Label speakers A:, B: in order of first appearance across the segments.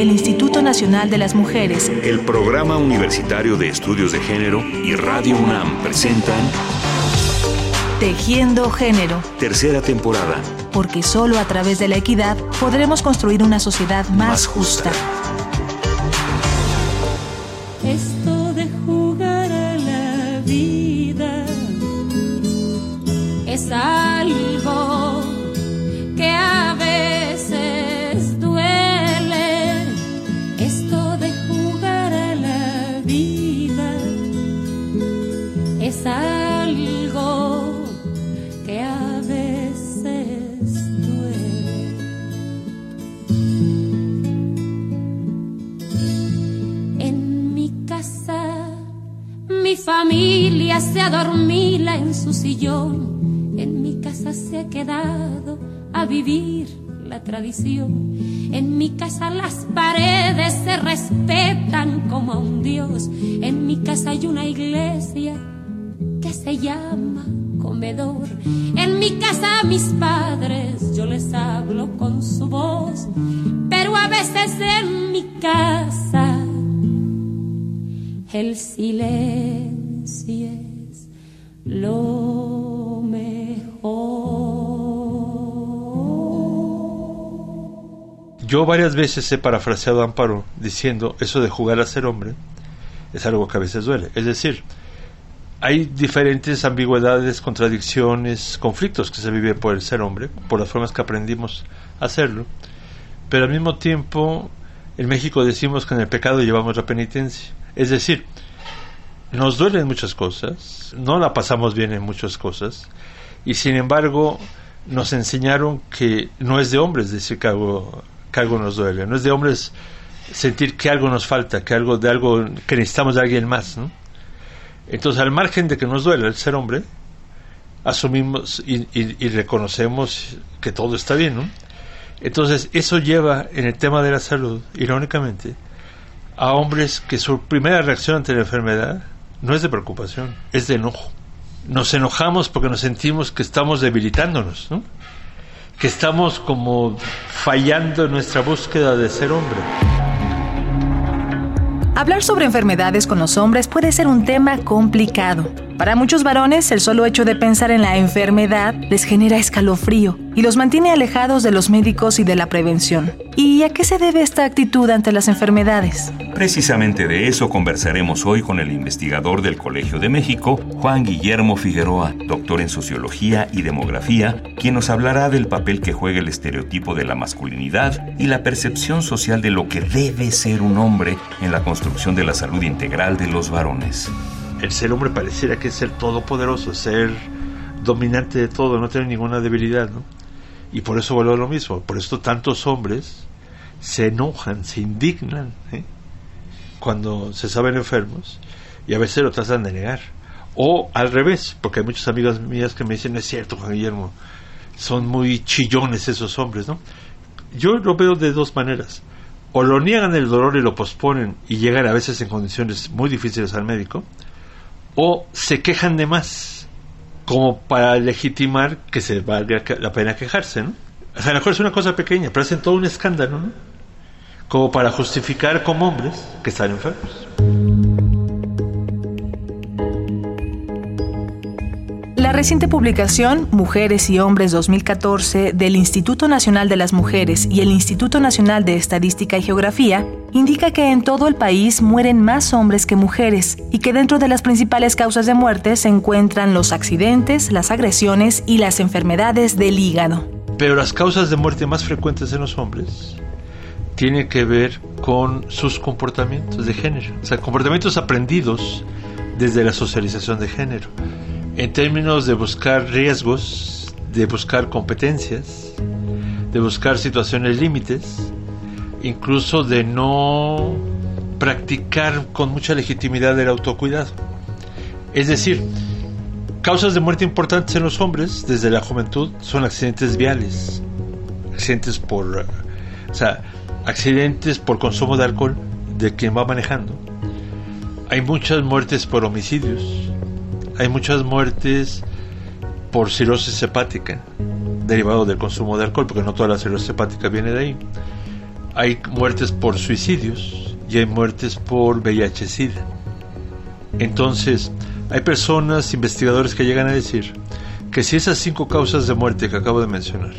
A: el Instituto Nacional de las Mujeres,
B: el Programa Universitario de Estudios de Género y Radio UNAM presentan
A: Tejiendo Género.
B: Tercera temporada.
A: Porque solo a través de la equidad podremos construir una sociedad más, justa.
C: Se adormila en su sillón. En mi casa se ha quedado a vivir la tradición. En mi casa las paredes se respetan como a un dios. En mi casa hay una iglesia que se llama comedor. En mi casa a mis padres yo les hablo con su voz, pero a veces en mi casa el silencio es lo mejor.
D: Yo varias veces he parafraseado a Amparo diciendo eso de jugar a ser hombre es algo que a veces duele. Es decir, hay diferentes ambigüedades, contradicciones, conflictos que se viven por el ser hombre, por las formas que aprendimos a hacerlo, pero al mismo tiempo en México decimos que en el pecado llevamos la penitencia. Es decir, nos duelen muchas cosas, no la pasamos bien en muchas cosas, y sin embargo nos enseñaron que no es de hombres decir que algo, que algo nos duele, no es de hombres sentir que algo nos falta, que algo de algo que necesitamos de alguien más, ¿no? Entonces, al margen de que nos duele el ser hombre, asumimos y, y, y, reconocemos que todo está bien, ¿no? Entonces, eso lleva en el tema de la salud, irónicamente, a hombres que su primera reacción ante la enfermedad no es de preocupación, es de enojo. Nos enojamos porque nos sentimos que estamos debilitándonos, ¿no? que estamos como fallando en nuestra búsqueda de ser hombre.
A: Hablar sobre enfermedades con los hombres puede ser un tema complicado. Para muchos varones, el solo hecho de pensar en la enfermedad les genera escalofrío y los mantiene alejados de los médicos y de la prevención. ¿Y a qué se debe esta actitud ante las enfermedades?
B: Precisamente de eso conversaremos hoy con el investigador del Colegio de México, Juan Guillermo Figueroa, doctor en Sociología y Demografía, quien nos hablará del papel que juega el estereotipo de la masculinidad y la percepción social de lo que debe ser un hombre en la construcción de la salud integral de los varones
D: el ser hombre pareciera que es ser todopoderoso, ser dominante de todo, no tener ninguna debilidad, ¿no? Y por eso vuelvo a lo mismo, por esto tantos hombres se enojan, se indignan ¿eh? cuando se saben enfermos y a veces lo tratan de negar. O al revés, porque hay muchas amigas mías que me dicen, es cierto, Juan Guillermo, son muy chillones esos hombres, ¿no? Yo lo veo de dos maneras. O lo niegan el dolor y lo posponen y llegan a veces en condiciones muy difíciles al médico, o se quejan de más, como para legitimar que se valga la pena quejarse, ¿no? O sea, a lo mejor es una cosa pequeña, pero hacen todo un escándalo, ¿no? Como para justificar como hombres que están enfermos.
A: La reciente publicación Mujeres y Hombres 2014 del Instituto Nacional de las Mujeres y el Instituto Nacional de Estadística y Geografía indica que en todo el país mueren más hombres que mujeres y que dentro de las principales causas de muerte se encuentran los accidentes, las agresiones y las enfermedades del hígado.
D: Pero las causas de muerte más frecuentes en los hombres tienen que ver con sus comportamientos de género, o sea, comportamientos aprendidos desde la socialización de género en términos de buscar riesgos, de buscar competencias, de buscar situaciones límites, incluso de no practicar con mucha legitimidad el autocuidado. Es decir, causas de muerte importantes en los hombres desde la juventud son accidentes viales, accidentes por, o sea, accidentes por consumo de alcohol de quien va manejando. Hay muchas muertes por homicidios, hay muchas muertes por cirrosis hepática, derivado del consumo de alcohol, porque no toda la cirrosis hepática viene de ahí. hay muertes por suicidios y hay muertes por VIH-Sida. Entonces, hay personas, investigadores que llegan a decir que si esas cinco causas de muerte que acabo de mencionar,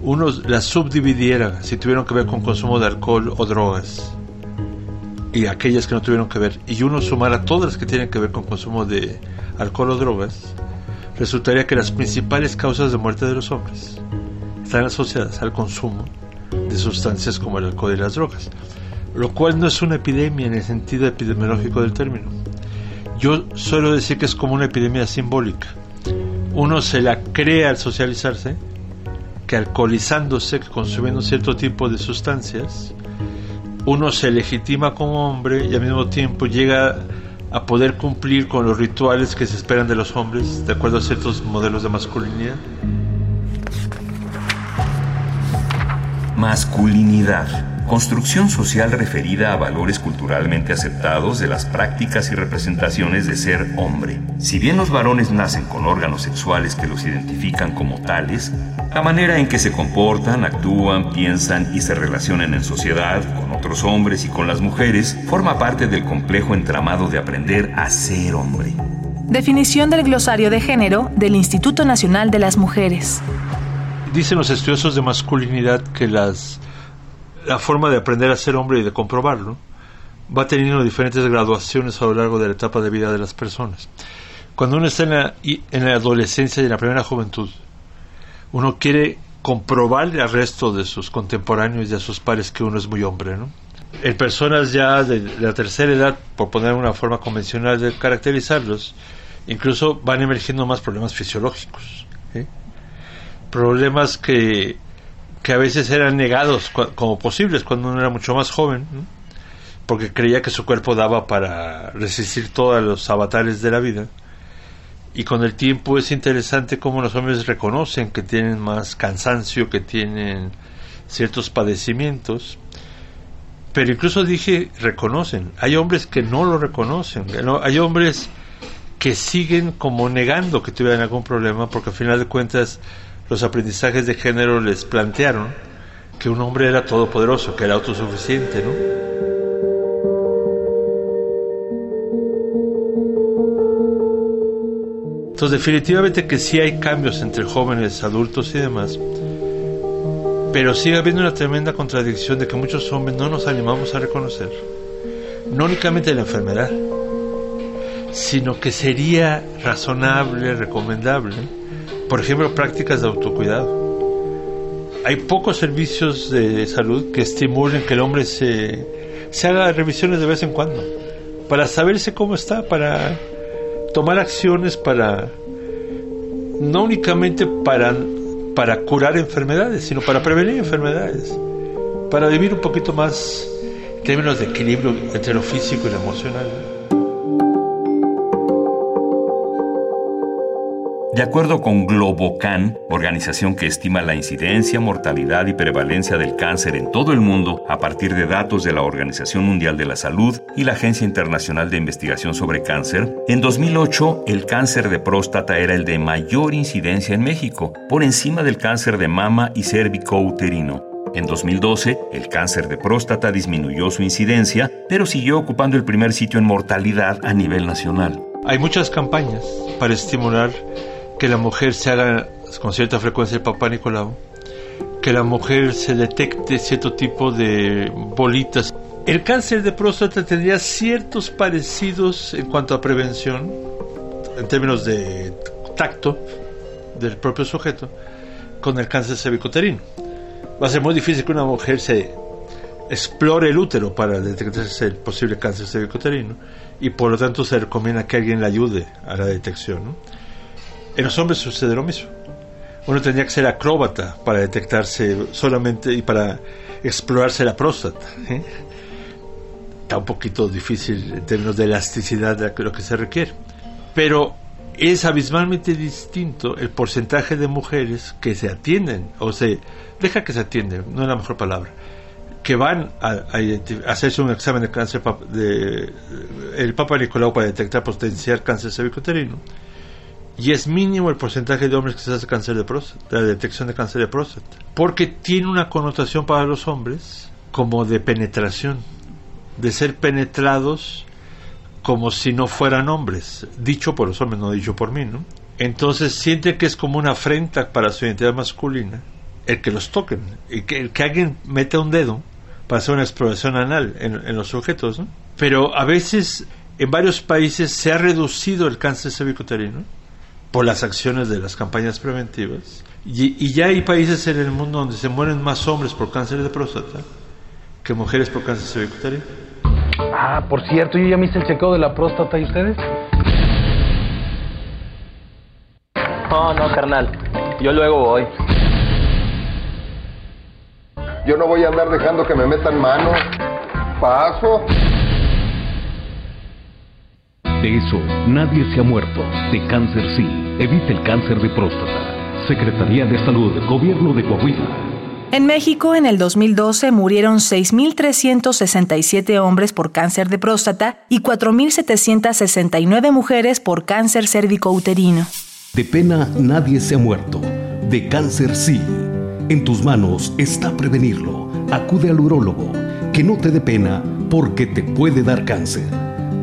D: uno las subdividiera si tuvieron que ver con consumo de alcohol o drogas, y aquellas que no tuvieron que ver, y uno sumara todas las que tienen que ver con consumo de alcohol o drogas, resultaría que las principales causas de muerte de los hombres están asociadas al consumo de sustancias como el alcohol y las drogas, lo cual no es una epidemia en el sentido epidemiológico del término. Yo suelo decir que es como una epidemia simbólica. Uno se la crea al socializarse, que alcoholizándose, que consumiendo cierto tipo de sustancias, uno se legitima como hombre y al mismo tiempo llega a poder cumplir con los rituales que se esperan de los hombres, de acuerdo a ciertos modelos de masculinidad.
B: Masculinidad construcción social referida a valores culturalmente aceptados de las prácticas y representaciones de ser hombre. Si bien los varones nacen con órganos sexuales que los identifican como tales, la manera en que se comportan, actúan, piensan y se relacionan en sociedad, con otros hombres y con las mujeres, forma parte del complejo entramado de aprender a ser hombre.
A: Definición del glosario de género del Instituto Nacional de las Mujeres.
D: Dicen los estudiosos de masculinidad que las la forma de aprender a ser hombre y de comprobarlo va teniendo diferentes graduaciones a lo largo de la etapa de vida de las personas. Cuando uno está en la, en la adolescencia y en la primera juventud, uno quiere comprobarle al resto de sus contemporáneos y a sus pares que uno es muy hombre. En personas ya de la tercera edad, por poner una forma convencional de caracterizarlos, incluso van emergiendo más problemas fisiológicos. Problemas que que a veces eran negados como posibles cuando uno era mucho más joven, porque creía que su cuerpo daba para resistir todos los avatares de la vida. Y con el tiempo es interesante cómo los hombres reconocen que tienen más cansancio, que tienen ciertos padecimientos. Pero incluso dije, reconocen. Hay hombres que no lo reconocen. Hay hombres que siguen como negando que tuvieran algún problema, porque al final de cuentas los aprendizajes de género les plantearon que un hombre era todopoderoso, que era autosuficiente, ¿no? Entonces definitivamente que sí hay cambios entre jóvenes, adultos y demás, pero sigue habiendo una tremenda contradicción de que muchos hombres no nos animamos a reconocer, no únicamente la enfermedad, sino que sería razonable, recomendable, por ejemplo, prácticas de autocuidado. Hay pocos servicios de salud que estimulen que el hombre se, se haga revisiones de vez en cuando, para saberse cómo está, para tomar acciones para, no únicamente para, para curar enfermedades, sino para prevenir enfermedades, para vivir un poquito más en términos de equilibrio entre lo físico y lo emocional.
B: De acuerdo con Globocan, organización que estima la incidencia, mortalidad y prevalencia del cáncer en todo el mundo a partir de datos de la Organización Mundial de la Salud y la Agencia Internacional de Investigación sobre Cáncer, en 2008 el cáncer de próstata era el de mayor incidencia en México, por encima del cáncer de mama y cérvico-uterino. En 2012, el cáncer de próstata disminuyó su incidencia, pero siguió ocupando el primer sitio en mortalidad a nivel nacional.
D: Hay muchas campañas para estimular que la mujer se haga con cierta frecuencia el papá Nicolau, que la mujer se detecte cierto tipo de bolitas. El cáncer de próstata tendría ciertos parecidos en cuanto a prevención, en términos de tacto del propio sujeto, con el cáncer cervicoterino. Va a ser muy difícil que una mujer se explore el útero para detectarse el posible cáncer cervicoterino y por lo tanto se recomienda que alguien le ayude a la detección. ¿no? En los hombres sucede lo mismo. Uno tendría que ser acróbata para detectarse solamente y para explorarse la próstata. ¿eh? Está un poquito difícil en términos de elasticidad de lo que se requiere. Pero es abismalmente distinto el porcentaje de mujeres que se atienden, o se deja que se atienden, no es la mejor palabra, que van a, hacerse un examen de cáncer de, el Papa Nicolau para detectar potencial cáncer cervicuterino y es mínimo el porcentaje de hombres que se hace cáncer de próstata, la detección de cáncer de próstata, porque tiene una connotación para los hombres como de penetración, de ser penetrados como si no fueran hombres, dicho por los hombres, no dicho por mí, ¿no? Entonces siente que es como una afrenta para su identidad masculina el que los toquen, el que alguien meta un dedo para hacer una exploración anal en, los sujetos, ¿no? Pero a veces en varios países se ha reducido el cáncer cervicuterino por las acciones de las campañas preventivas y, y, ya hay países en el mundo donde se mueren más hombres por cáncer de próstata que mujeres por cáncer cervicuterino.
E: Ah, por cierto, yo ya me hice el chequeo de la próstata y ustedes.
F: No, no, carnal. Yo luego voy.
G: Yo no voy a andar dejando que me metan mano. Paso.
H: De eso, nadie se ha muerto. De cáncer sí. Evite el cáncer de próstata. Secretaría de Salud, Gobierno de Coahuila.
A: En México, en el 2012, murieron 6.367 hombres por cáncer de próstata y 4.769 mujeres por cáncer cérvico-uterino.
H: De pena nadie se ha muerto. De cáncer sí. En tus manos está prevenirlo. Acude al urólogo. Que no te dé pena porque te puede dar cáncer.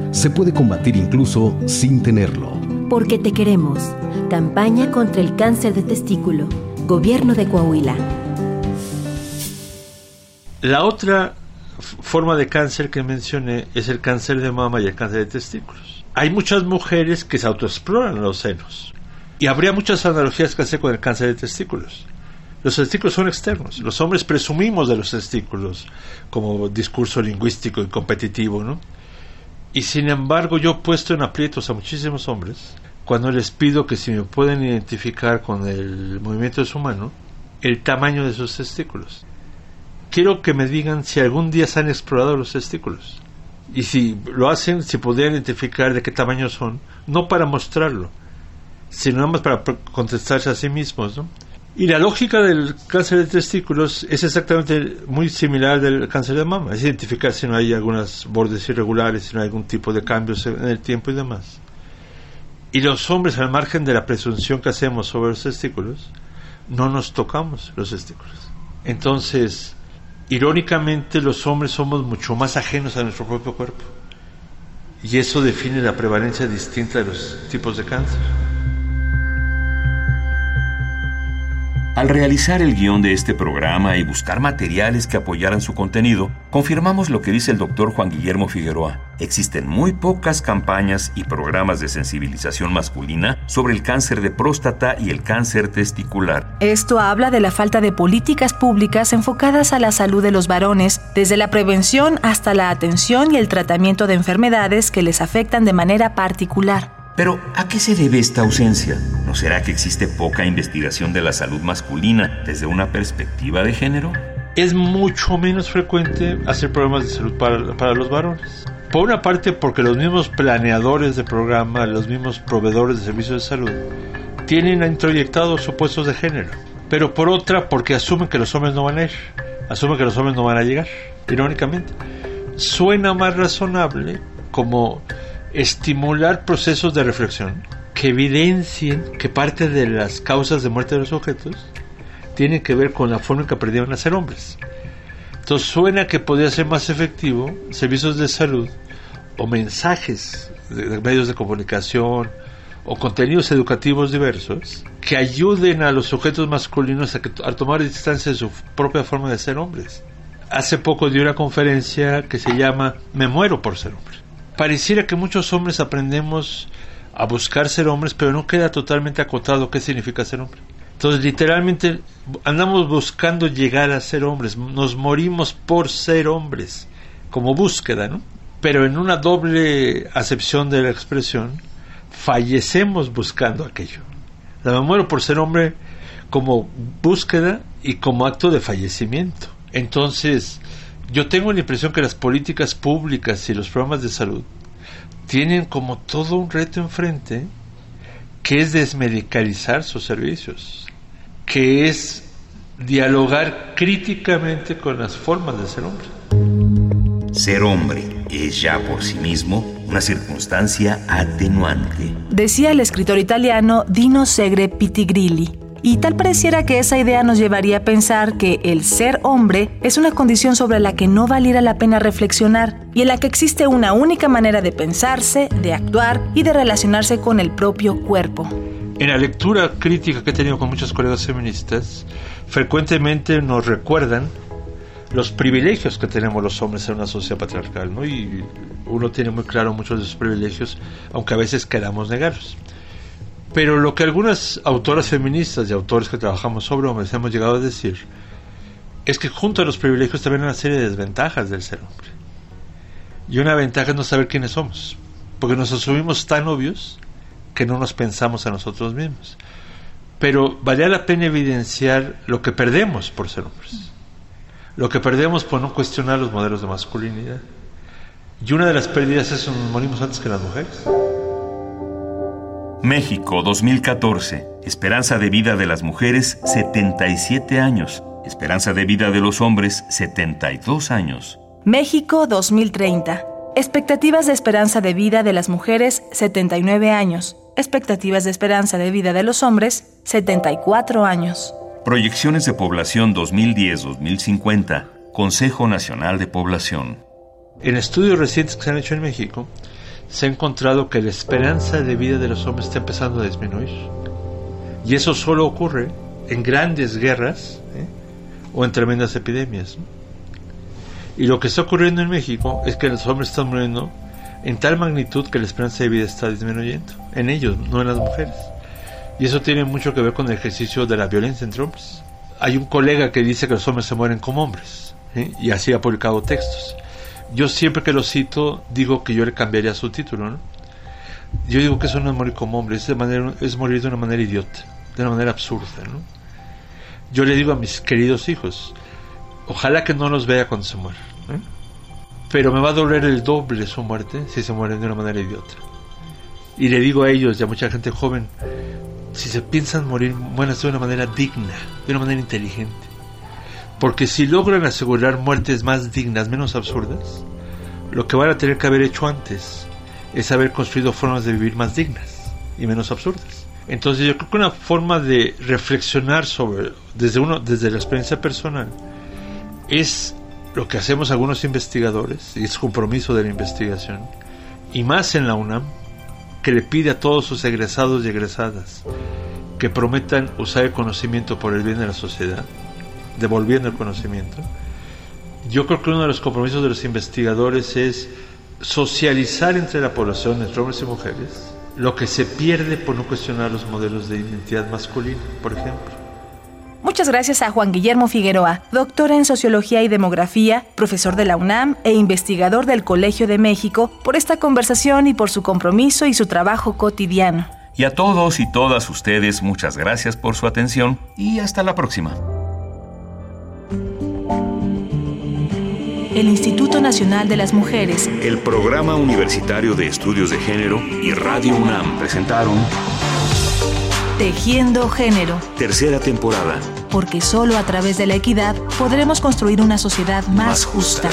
H: Se puede combatir incluso sin tenerlo.
I: Porque te queremos. Campaña contra el cáncer de testículo. Gobierno de Coahuila.
D: La otra forma de cáncer que mencioné es el cáncer de mama y el cáncer de testículos. Hay muchas mujeres que se autoexploran los senos. Y habría muchas analogías que hacer con el cáncer de testículos. Los testículos son externos. Los hombres presumimos de los testículos como discurso lingüístico y competitivo, ¿no? Y sin embargo, yo he puesto en aprietos a muchísimos hombres cuando les pido que si me pueden identificar con el movimiento de su mano, el tamaño de sus testículos quiero que me digan si algún día se han explorado los testículos. Y si lo hacen, si podrían identificar de qué tamaño son, no para mostrarlo, sino nada más para contestarse a sí mismos. ¿no? Y la lógica del cáncer de testículos es exactamente muy similar del cáncer de mama, es identificar si no hay algunos bordes irregulares, si no hay algún tipo de cambios en el tiempo y demás. Y los hombres, al margen de la presunción que hacemos sobre los testículos, no nos tocamos los testículos. Entonces, Irónicamente, los hombres somos mucho más ajenos a nuestro propio cuerpo. Y eso define la prevalencia distinta de los tipos de cáncer.
B: Al realizar el guion de este programa y buscar materiales que apoyaran su contenido, confirmamos lo que dice el doctor Juan Guillermo Figueroa. Existen muy pocas campañas y programas de sensibilización masculina sobre el cáncer de próstata y el cáncer testicular.
A: Esto habla de la falta de políticas públicas enfocadas a la salud de los varones, desde la prevención hasta la atención y el tratamiento de enfermedades que les afectan de manera particular.
B: Pero, ¿a qué se debe esta ausencia? ¿No será que existe poca investigación de la salud masculina desde una perspectiva de género?
D: Es mucho menos frecuente hacer programas de salud para, los varones. Por una parte, porque los mismos planeadores de programa, los mismos proveedores de servicios de salud, tienen introyectados supuestos de género. Pero por otra, porque asumen que los hombres no van a ir, asumen que los hombres no van a llegar, irónicamente. Suena más razonable como estimular procesos de reflexión que evidencien que parte de las causas de muerte de los objetos tienen que ver con la forma en que aprendieron a ser hombres. Entonces suena que podría ser más efectivo servicios de salud o mensajes de medios de comunicación o contenidos educativos diversos que ayuden a los sujetos masculinos a, a tomar distancia de su propia forma de ser hombres. Hace poco di una conferencia que se llama Me muero por ser hombre pareciera que muchos hombres aprendemos a buscar ser hombres, pero no queda totalmente acotado qué significa ser hombre. Entonces, literalmente, andamos buscando llegar a ser hombres, nos morimos por ser hombres, como búsqueda, ¿no? Pero en una doble acepción de la expresión, fallecemos buscando aquello. me muero por ser hombre como búsqueda y como acto de fallecimiento. Entonces, yo tengo la impresión que las políticas públicas y los programas de salud tienen como todo un reto enfrente que es desmedicalizar sus servicios, que es dialogar críticamente con las formas de ser hombre.
B: Ser hombre es ya por sí mismo una circunstancia atenuante.
A: Decía el escritor italiano Dino Segre Pitigrilli. Y tal pareciera que esa idea nos llevaría a pensar que el ser hombre es una condición sobre la que no valiera la pena reflexionar y en la que existe una única manera de pensarse, de actuar y de relacionarse con el propio cuerpo.
D: En la lectura crítica que he tenido con muchos colegas feministas, frecuentemente nos recuerdan los privilegios que tenemos los hombres en una sociedad patriarcal, ¿no? Y uno tiene muy claro muchos de esos privilegios, aunque a veces queramos negarlos. Pero lo que algunas autoras feministas y autores que trabajamos sobre hombres hemos llegado a decir es que junto a los privilegios también hay una serie de desventajas del ser hombre. Y una ventaja es no saber quiénes somos, porque nos asumimos tan obvios que no nos pensamos a nosotros mismos. Pero valía la pena evidenciar lo que perdemos por ser hombres, lo que perdemos por no cuestionar los modelos de masculinidad. Y una de las pérdidas es que morimos antes que las mujeres.
B: México 2014. Esperanza de vida de las mujeres 77 años. Esperanza de vida de los hombres 72 años.
A: México 2030. Expectativas de esperanza de vida de las mujeres 79 años. Expectativas de esperanza de vida de los hombres 74 años.
B: Proyecciones de población 2010-2050. Consejo Nacional de Población.
D: En estudios recientes que se han hecho en México, se ha encontrado que la esperanza de vida de los hombres está empezando a disminuir. Y eso solo ocurre en grandes guerras ¿eh? o en tremendas epidemias. Y lo que está ocurriendo en México es que los hombres están muriendo en tal magnitud que la esperanza de vida está disminuyendo. En ellos, no en las mujeres. Y eso tiene mucho que ver con el ejercicio de la violencia entre hombres. Hay un colega que dice que los hombres se mueren como hombres. ¿eh? Y así ha publicado textos yo siempre que lo cito digo que yo le cambiaría su título. Yo digo que eso no es morir como hombre, es, de manera, es morir de una manera idiota, de una manera absurda. Yo le digo a mis queridos hijos, ojalá que no los vea cuando se mueran, ¿eh? pero me va a doler el doble su muerte si se mueren de una manera idiota. Y le digo a ellos y a mucha gente joven, si se piensan morir, mueran de una manera digna, de una manera inteligente porque si logran asegurar muertes más dignas, menos absurdas, lo que van a tener que haber hecho antes es haber construido formas de vivir más dignas y menos absurdas. Entonces yo creo que una forma de reflexionar sobre, desde, uno, desde la experiencia personal, es lo que hacemos algunos investigadores, y es compromiso de la investigación, y más en la UNAM, que le pide a todos sus egresados y egresadas que prometan usar el conocimiento por el bien de la sociedad, devolviendo el conocimiento. Yo creo que uno de los compromisos de los investigadores es socializar entre la población, entre hombres y mujeres, lo que se pierde por no cuestionar los modelos de identidad masculina, por ejemplo.
A: Muchas gracias a Juan Guillermo Figueroa, doctor en Sociología y Demografía, profesor de la UNAM e investigador del Colegio de México, por esta conversación y por su compromiso y su trabajo cotidiano.
B: Y a todos y todas ustedes, muchas gracias por su atención y hasta la próxima.
A: El Instituto Nacional de las Mujeres,
B: el Programa Universitario de Estudios de Género y Radio UNAM presentaron
A: Tejiendo Género.
B: Tercera temporada.
A: Porque solo a través de la equidad podremos construir una sociedad más, justa.